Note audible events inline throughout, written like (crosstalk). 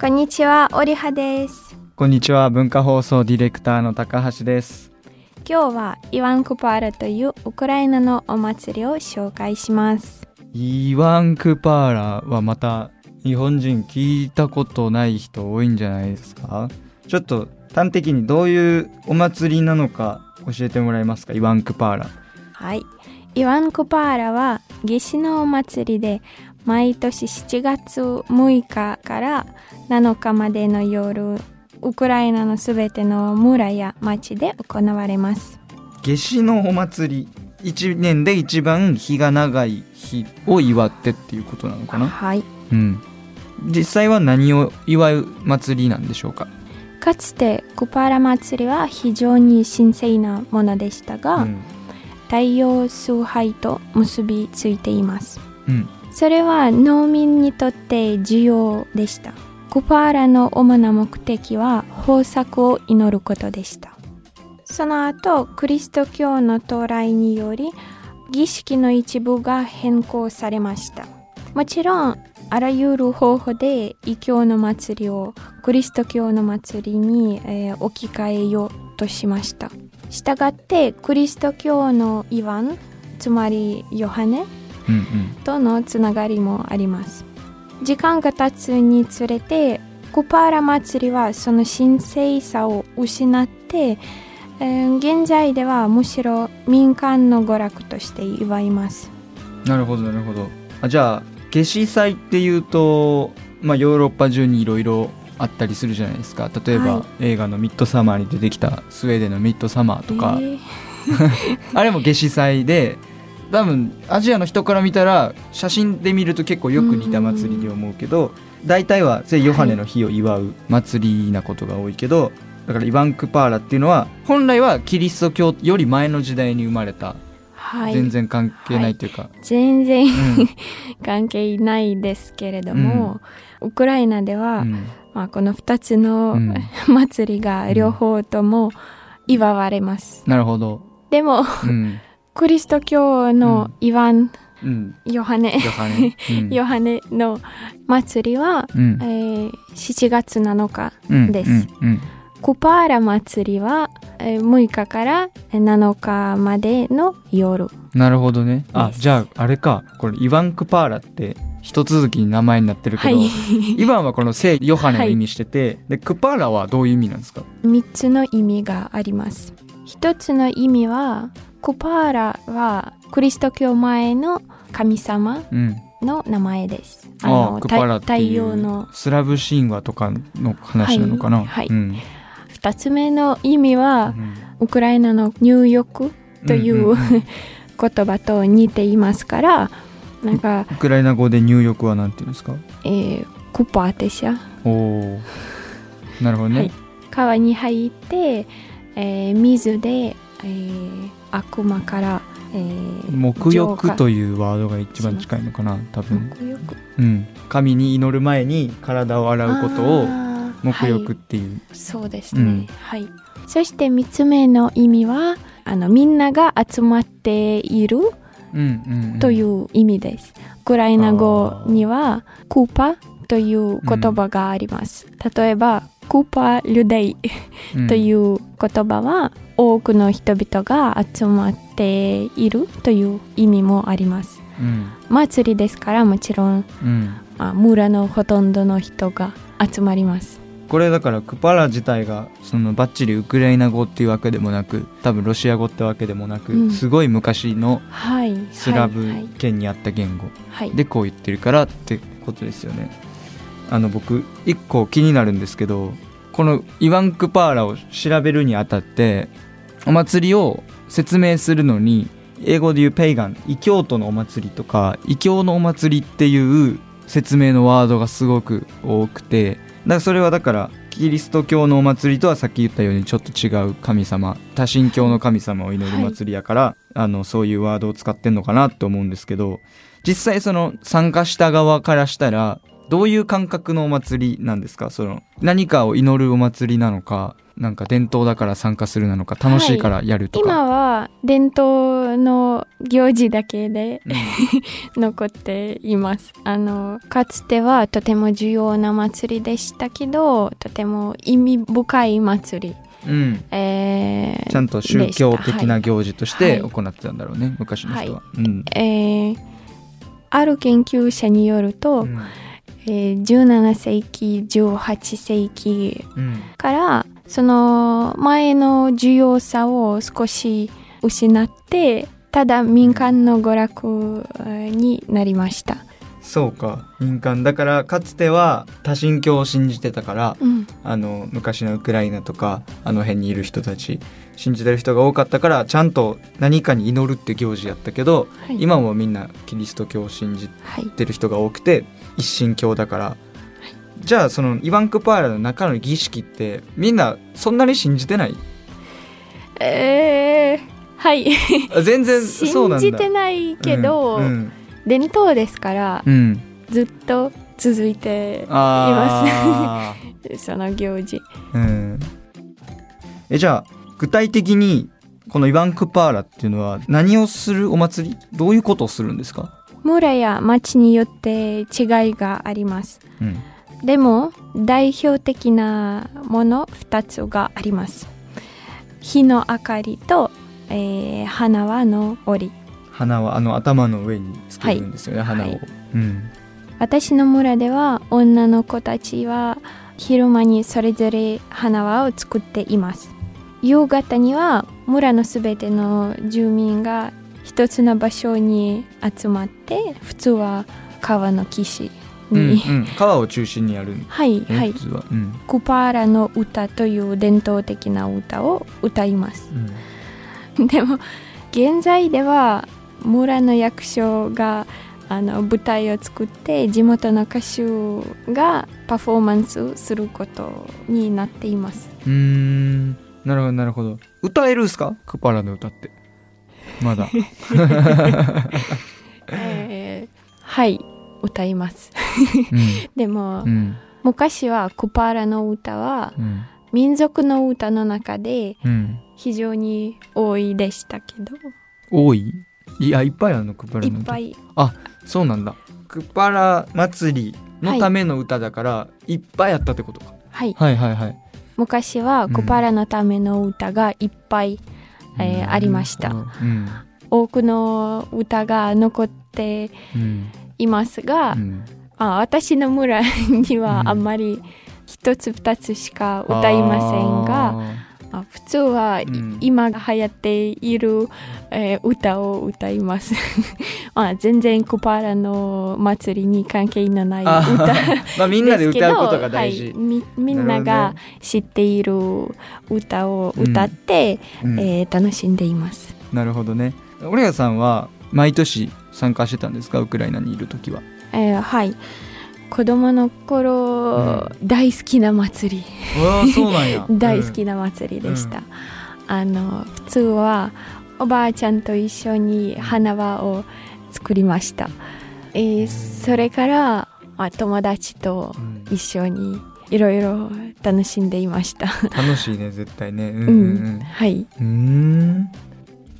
こんにちは、オリハです。こんにちは文化放送ディレクターの高橋です今日はイワンクパーラというウクライナのお祭りを紹介します。イワンクパーラはまた日本人聞いたことない人多いんじゃないですか？ちょっと端的にどういうお祭りなのか教えてもらえますか？イワンクパーラはい。イワンクパーラは夏至のお祭りで毎年7月6日から7日までの夜ウクライナのすべての村や町で行われます。夏至のお祭り一年で一番日が長い日を祝ってっていうことなのかな？はい。うん実際は何を祝う祭りなんでしょうか？かつてクパーラ祭りは非常に神聖なものでしたが、うん太陽崇拝と結びついています。うんそれは農民にとって重要でした。クパーラの主な目的は豊作を祈ることでした。その後、クリスト教の到来により、儀式の一部が変更されました。もちろん、あらゆる方法で異教の祭りをクリスト教の祭りに、えー置き換えようとしました。したがって、クリスト教のイワン、つまりヨハネ、とのつながりもあります。時間が経つにつれてクパーラ祭りはその神聖さを失って、えー現在ではむしろ民間の娯楽として祝います。なるほどなるほど。あじゃあ夏至祭っていうと、まあ、ヨーロッパ中にいろいろあったりするじゃないですか。例えば、はい。映画の「ミッドサマー」に出てきたスウェーデンのミッドサマーとか、えー。(laughs) あれも夏至祭で多分アジアの人から見たら写真で見ると結構よく似た祭りに思うけど大体は聖ヨハネの日を祝う祭りなことが多いけど、だからイバンクパーラっていうのは本来はキリスト教より前の時代に生まれた、はい。全然関係ないというか、全然うん。(laughs) 関係ないですけれども、ウクライナでは、うん。まあ、この2つの、うん。(laughs) 祭りが両方とも祝われます。なるほど、でもうん (laughs) クリスト教のイワン、うん、ヨハネ。ヨハネ、(laughs) うん。ヨハネの祭りは、うん。えー7月7日うん。です。うん。うん。クパーラ祭りは、えー6日から7日までの夜。なるほどね。あじゃああれか。これイワンクパーラって一続きに名前になってるけど、はい。(laughs) イワンはこの聖ヨハネを意味してて、(laughs) でクパーラはどういう意味なんですか？3つの意味があります。1つの意味はクパーラはクリスト教前の神様うん。の名前です。ああのあクパーラって太い陽の。うスラブ神話とかの話なのかな、はいはい。うん。2つ目の意味はうん。ウクライナの入浴？という、んんん。(laughs) 言葉と似ていますからなんか、ウクライナ語で入浴はなんていうんですか？えークパーテシャ。おおなるほどね、はい。川に入って、えー水で、えー悪魔から、えー沐浴というワードが一番近いのかな多分、うん、神に祈る前に体を洗うことを沐浴っはいていう、そうですね、うん。はい。そして3つ目の意味はあのみんなが集まっているうんうんうん。という意味です。ウクライナ語にはクー。パという言葉があります。例えばクーパルデイうんという言葉は多くの人々が集まっているという意味もあります。うん祭りですからもちろんうんあ村のほとんどの人が集まります。これだからクパラ自体がそのバッチリウクライナ語っていうわけでもなく多分ロシア語ってわけでもなく、うんすごい昔のはい。スラブ圏にあった言語はい。でこう言ってるからってことですよね。あの僕一個気になるんですけどこのイワンクパーラを調べるにあたってお祭りを説明するのに英語で言うペイガン異教徒のお祭りとか異教のお祭りっていう説明のワードがすごく多くてだからそれはだからキリスト教のお祭りとはさっき言ったようにちょっと違う神様多神教の神様を祈る祭りやから、あのそういうワードを使ってんのかなって思うんですけど実際その参加した側からしたらどういう感覚のお祭りなんですか？その何かを祈るお祭りなのかなんか伝統だから参加するなのか楽しいからやるとか、今は伝統の行事だけで (laughs) 残っています。あのかつてはとても重要な祭りでしたけどとても意味深い祭り、うん、えーちゃんと宗教的な行事としてはい。行ってたんだろうね、昔の人は、うん。えーある研究者によると、うんえー17世紀18世紀うんからその前の重要さを少し失ってただ民間の娯楽えーになりました。そうか。民間だからかつては多神教を信じてたからうん。あの昔のウクライナとかあの辺にいる人たち信じてる人が多かったからちゃんと何かに祈るって行事やったけど、はい、今もみんなキリスト教を信じはい、てる人が多くて一神教だから、じゃあそのイワンクパーラの中の儀式ってみんなそんなに信じてない？えーはい。あ全然 (laughs) そうなんだ。信じてないけど、うんうん。伝統ですからうん。ずっと続いてあ (laughs) その行事。ーうん。えじゃあ具体的にこのイワンクパーラっていうのは何をするお祭り？どういうことをするんですか、村や町によって違いがあります。うんでも代表的なもの2つがあります。火の明かりと、えー花輪の折。花はあの頭の上につけるんですよね、花を、はいうん私の村では女の子たちは昼間にそれぞれ花輪を作っています。夕方には村のすべての住民が一つの場所に集まって普通は川の岸うんに、うん、川を中心にやるんはいねはい。普通は、うん。クパーラの歌という伝統的な歌を歌います。うん。でも現在では村の役所があの舞台を作って地元の歌手がパフォーマンスすることになっています。うーん。なるほどなるほど。歌えるんすか？クパラの歌ってまだ。えーはい歌います。でも、うん。うん昔はクパーラの歌はうん。民族の歌の中でうん。非常に多いでしたけど。多い？いやいっぱいあるのクパラの歌。いっぱい。そうなんだ。クパラ祭りのための歌だから、い、っぱいあったってことか。はい。はいはいはい。昔はクパーラのための歌がいっぱい、えーありました。うん。多くの歌が残ってうんいますが、うん。あ私の村にはうん。あんまり一つ二つしか歌いませんが、あ普通は、いうん。今流行っている、えー歌を歌います。(laughs) あ全然クパーラの祭りに関係のない歌。(laughs) まあみんなで歌うことが大事。はい、みみんながほ知っている歌を歌って、うん。えー楽しんでいます。なるほどね。オレガさんは毎年参加してたんですか？ウクライナにいる時は。えーはい子供の頃、大好きな祭り。(laughs) 大好きな祭りでした、あの普通はおばあちゃんと一緒に花輪を作りました、えーそれから、まあ、友達とうん一緒にいろいろ楽しんでいました。楽しいね絶対ね。うんう、うん。んはい。うん。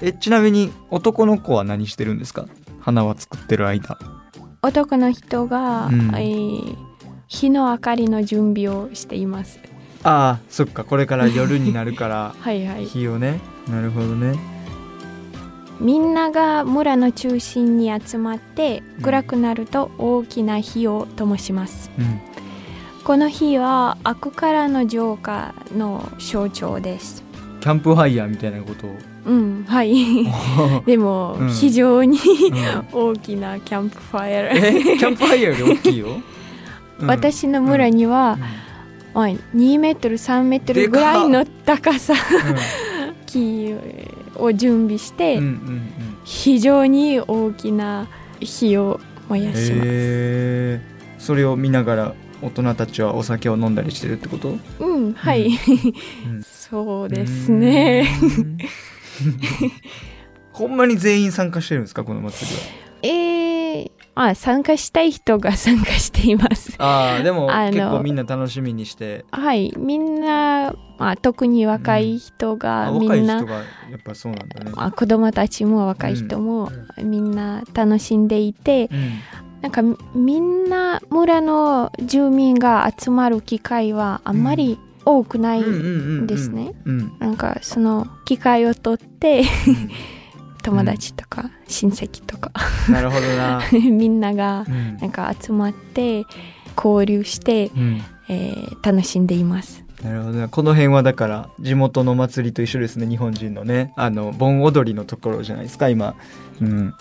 えちなみに男の子は何してるんですか？花は作ってる間男の人が、うん。えー火の明かりの準備をしています。ああそっかこれから夜になるから (laughs) はいはい。火をね。なるほどね。みんなが村の中心に集まってうん。暗くなると大きな火を灯します、うん。この火は悪からの浄化の象徴ですキャンプファイヤーみたいなことをうんはい。(laughs) でも、うん。非常にうん。大きなキャンプファイヤー、えキャンプファイヤーより大きいよ、(laughs) うん。私の村には、まあ2メートル3メートルぐらいの高さ (laughs) 木を準備して、うんうんうん。非常に大きな火を燃やします、へえそれを見ながら大人たちはお酒を飲んだりしてるってこと？うんはい、うん。そうですね (laughs) ほんまに全員参加してるんですかこの祭りは？えーあ参加したい人が参加しています。ああでも結構みんな楽しみにして。はい、みんな、まあ、特に若い人あがみ若い人んな、がやっぱそうなんだね。まあ、子供たちも若い人もみんな楽しんでいて、うん。なんかみんな村の住民が集まる機会はあんまり多くないうんですね。うん。なんかその機会を取って友達とか親戚とか。なるほどな。(laughs) みんながうん。なんか集まって交流して、うん。えー楽しんでいます。なるほどねこの辺はだから地元の祭りと一緒ですね日本人のね。あの盆踊りのところじゃないですか今。うん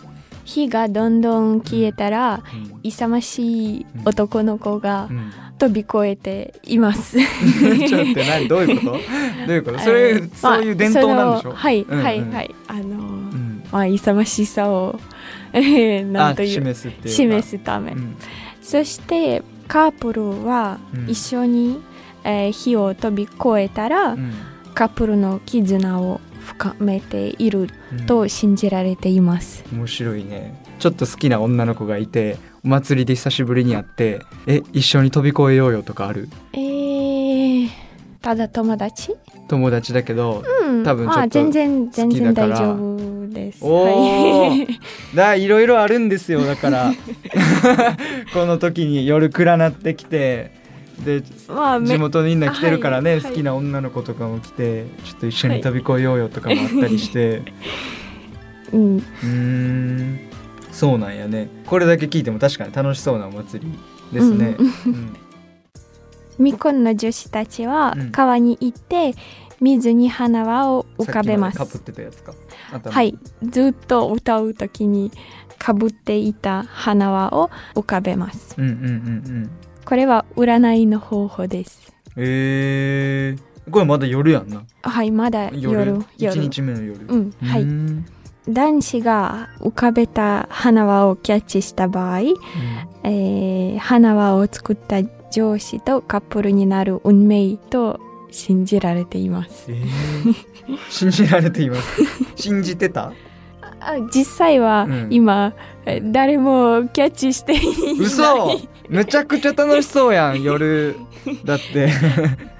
火がどんどん消えたらうん。勇ましい男の子がうん。飛び越えています。ちょっと何？どういうこと？(laughs) どういうこと？それ、えーそういう伝統なんでしょ？はい、はいはい。あのまあ勇ましさをえーなんという示す示すため、うん。そしてカップルはうん。一緒に、えー火を飛び越えたら、うん。カップルの絆を深めているうんと信じられています。面白いね。ちょっと好きな女の子がいてお祭りで久しぶりに会ってえ一緒に飛び越えようよとかある？えー、ただ友達？友達だけどうん、多分ちょっとまあ全然全然大丈夫です。おはいー。(laughs) だいろいろあるんですよだから。(laughs) (laughs) この時に夜暗なってきてでまあめ地元みんな来てるからね、はい好きな女の子とかも来てちょっと一緒に飛び越えようよとかもあったりして、(laughs) うん、うーん。そうなんやね。これだけ聞いても確かに楽しそうなお祭りですね、うん。未婚の女子たちはうん。川に行って水に花輪を浮かべま。す。かぶってたやつか。頭。はい、ずっと歌う時にかぶっていた花輪を浮かべます。うんうんうんうんこれは占いの方法です。えー、これまだ夜やんな？はい、まだ夜？1夜。日目の夜？うん、はい。うん男子が浮かべた花輪をキャッチした場合、えー花輪を作った上司とカップルになる運命と信じられています。えー、信じられています？(laughs) 信じてた？あ実際はうん誰もキャッチしていない。嘘めちゃくちゃ楽しそうやん夜。だって。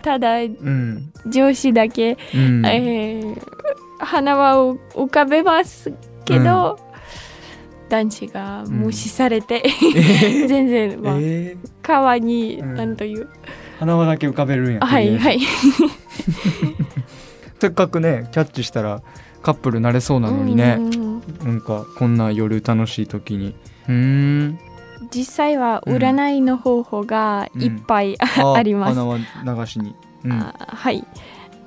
ただうん、上司だけ、うん。えー花輪を浮かべますけど、男子が無視されて、え全然、まあえー、川に、うん。なんという。花輪だけ浮かべるんやはいはいい。(laughs) せっかくねキャッチしたらカップルなれそうなのにね。うんうんうん。なんかこんな夜楽しい時に。うーん実際は占いの方法がいっぱいああります、流しに、うん、あはい。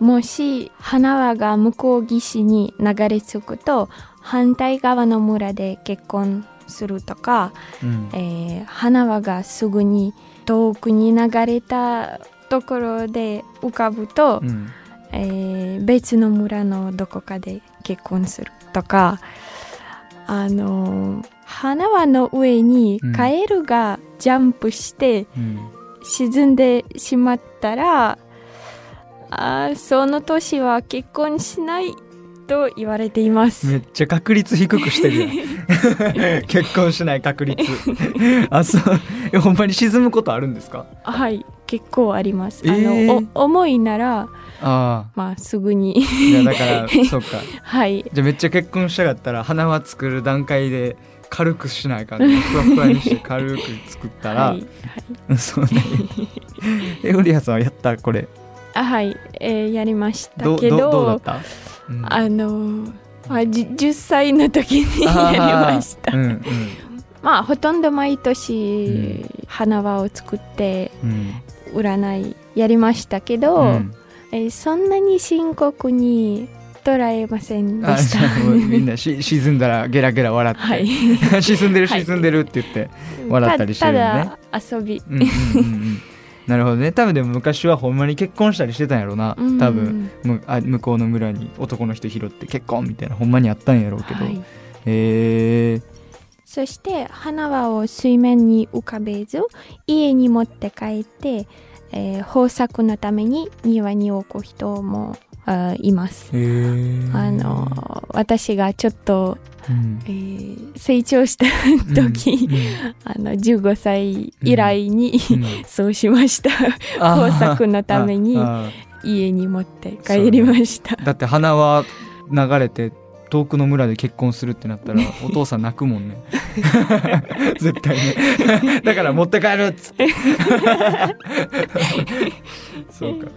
もし花輪が向こう岸に流れ着くと反対側の村で結婚するとか、うん。えー花輪がすぐに遠くに流れたところで浮かぶと、うん。えー別の村のどこかで結婚するとかあのー花輪の上にうん。カエルがジャンプしてうん。沈んでしまったら、あーその年は結婚しないと言われています。めっちゃ確率低くしてる (laughs) 結婚しない確率。あそう。えほんまに沈むことあるんですか？はい結構あります。えー。あのお重いならあまあすぐに。あいやだから (laughs) そうか。はい。じゃあめっちゃ結婚したかったら花輪作る段階で軽くしないか (laughs) ふわふわにして軽く作ったら、はい (laughs) そうね。えウリアさんはやったこれ？あはい、えーやりましたどけど。どどうだった、うん。あのまあ、じ10歳の時にやりました。うんうん。まあほとんど毎年、う花輪を作ってうん占いやりましたけど、うん。えーそんなに深刻に捉えませんでした。みんなし沈んだらゲラゲラ笑って、はい、(laughs) 沈んでるはい。沈んでるって言って、笑ったりしてるのね。たただ遊び。うんうんうんうん。なるほどね。多分でも昔はほんまに結婚したりしてたんやろな。うん。多分むあ向こうの村に男の人拾って結婚みたいなほんまにあったんやろうけど、はい。へえそして花輪を水面に浮かべず家に持って帰って、えー豊作のために庭に置く人もあいます。あの私がちょっと、うん。えー成長した時、(laughs) あの15歳以来に、うん。う (laughs) んそうしました。豊作のために家に持って帰りました。だって花は流れて遠くの村で結婚するってなったらお父さん泣くもんね。(laughs) 絶対ね (laughs) だから持って帰るっつって。(laughs) そうか。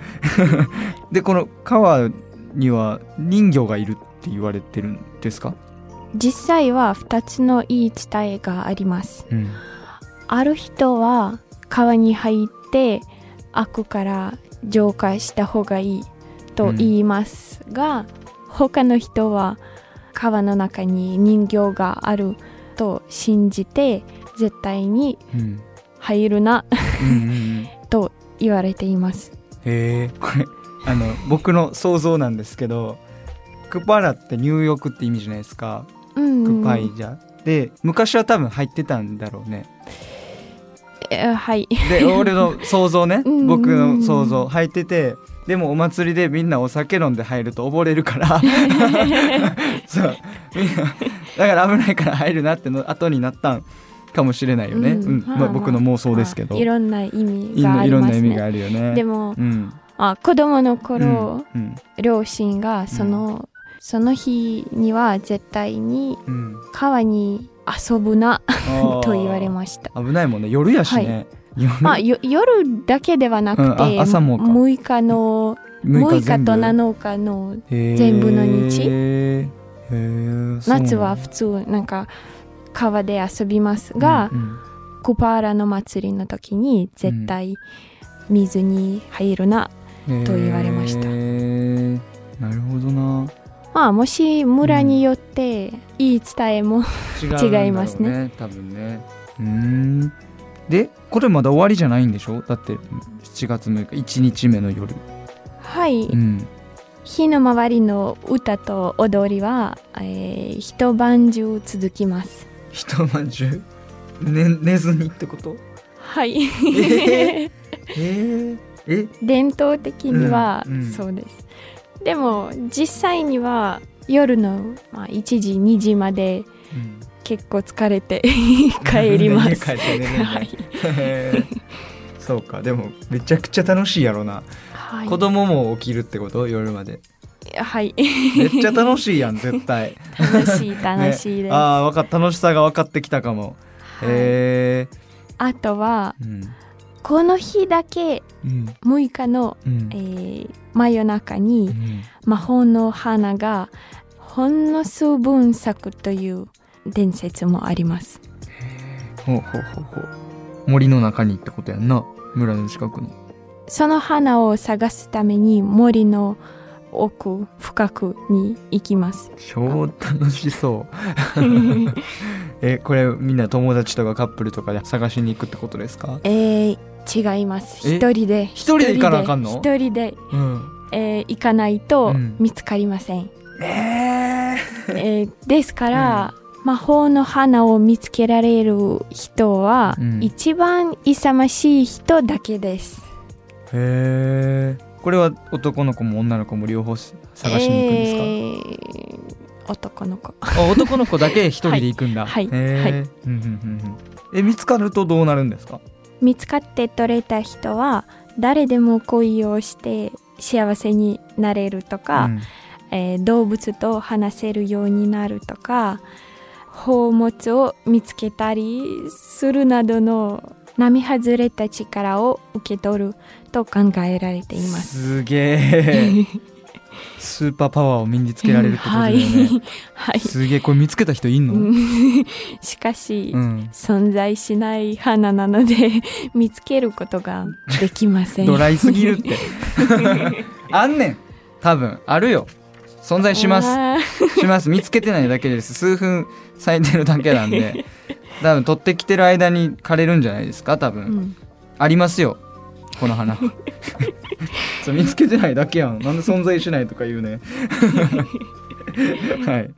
でこの川には人魚がいるって言われてるんですか、実際は2つの言い伝えがあります。うん。ある人は川に入って悪から浄化した方がいいと言いますが、他の人は川の中に人形があると信じて絶対にうん入るなうん。うんうんと言われています。へえ。これあの僕の想像なんですけどクパラって入浴って意味じゃないですか。うん。クパイじゃ、で昔は多分入ってたんだろうねえはい。で俺の想像ね。(laughs) うん。僕の想像。入っててでもお祭りでみんなお酒飲んで入ると溺れるから。(laughs) そう。みんなだから危ないから入るなっての後になったんかもしれないよね、うん。まあ、僕の妄想ですけど。い。ろんな意味いがあいろんな意味りますね。があるよね。でもうん。あ子供の頃、うん。両親がその、その日には絶対にうん。川に遊ぶなと言われました。危ないもんね。夜やしね、夜。まあ、よ夜だけではなくうん朝もか。6日の6日と7日の全全部の日。夏は普通なんか川で遊びますが、うんうん。クパーラの祭りの時に絶対水に入るな、と言われました。なるほどなまあもし村によって言い伝えも、違うん。違いますね。多分ね。うーん。でこれまだ終わりじゃないんでしょ？だって7月6日1日目の夜。はい、うん。火の周りの歌と踊りは、えー一晩中続きます。一晩中？寝寝ずにってこと？はい、え (laughs) ええ？伝統的にはうんうん。そうです、でも実際には夜の、まあ、1時2時までうん結構疲れて帰ります。そうか。でもめちゃくちゃ楽しいやろな、はい、子供も起きるってこと？夜まで。はい。めっちゃ楽しいやん絶対。楽しい楽しいです、ああわかっ楽しさが分かってきたかも、はい。へえあとはうんこの日だけうん。6日の、うん。えー真夜中うにん。魔法の花がほんの数分咲くという伝説もあります。ほうほうほうほう。森の中にってことやんな。村の近くのその花を探すために森の奥深くに行きます。超楽しそう。(laughs) えこれみんな友達とかカップルとかで探しに行くってことですか？えー違います。え？一人で。一人で行かなあかんの？一人で、うん。えー行かないとうん。見つかりません、え (laughs) えーですから、魔法の花を見つけられる人は、うん。一番勇ましい人だけです。へえこれは男の子も女の子も両方探しに行くんですか、えー男の子。あ男の子だけ一人で行くんだ。(laughs) はい。はい。へー。うんうんうんうん。え見つかるとどうなるんですか？見つかって取れた人は誰でも恋をして幸せになれるとか、うんえー動物と話せるようになるとか宝物を見つけたりするなどの並外れた力を受け取ると考えられています。すげえ。(laughs) スーパーパワーを身につけられるってことだよね。はい、(laughs) はいすげえこれ見つけた人いんの？(laughs) しかし、ん。存在しない花なので (laughs) 見つけることができません。ドライすぎるって。あんねん。多分あるよ。存在します。します。見つけてないだけです。数分咲いてるだけなんで。多分取ってきてる間に枯れるんじゃないですか？多分。うんありますよこの花。見つけてないだけやん。なんで存在しないとか言うね。(laughs) はい。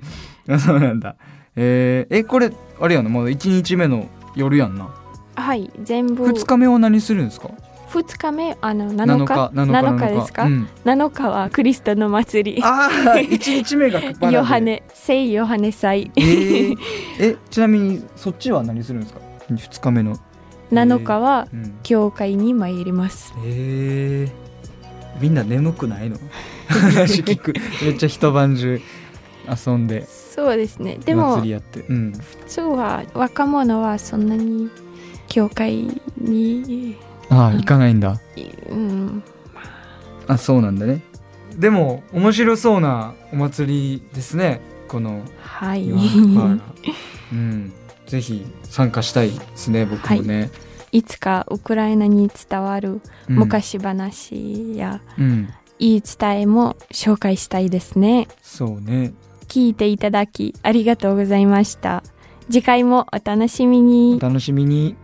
あそうなんだ。えー、えこれあれやな。まだ1日目の夜やんな。はい、全部。2日目は何するんですか？2日目あの7日。7日。7日ですか、うん、7日はクリストの祭り。ああ1日目がヨハネ。聖ヨハネ祭。えー。えちなみにそっちは何するんですか？2日目の、7日はうん、教会に参ります。えー、みんな眠くないの？(laughs) 話聞く。めっちゃ一晩中遊んで。そうですね。でも祭りやって。うん。普通は若者はそんなに教会に、ああ行かないんだ。うん、あそうなんだね。でも面白そうなお祭りですね。このはい。うんぜひ参加したいですね僕もね、い。つかウクライナに伝わるうん。昔話やうん。言い伝えも紹介したいですね。そうね。聞いていただきありがとうございました。次回もお楽しみに。お楽しみに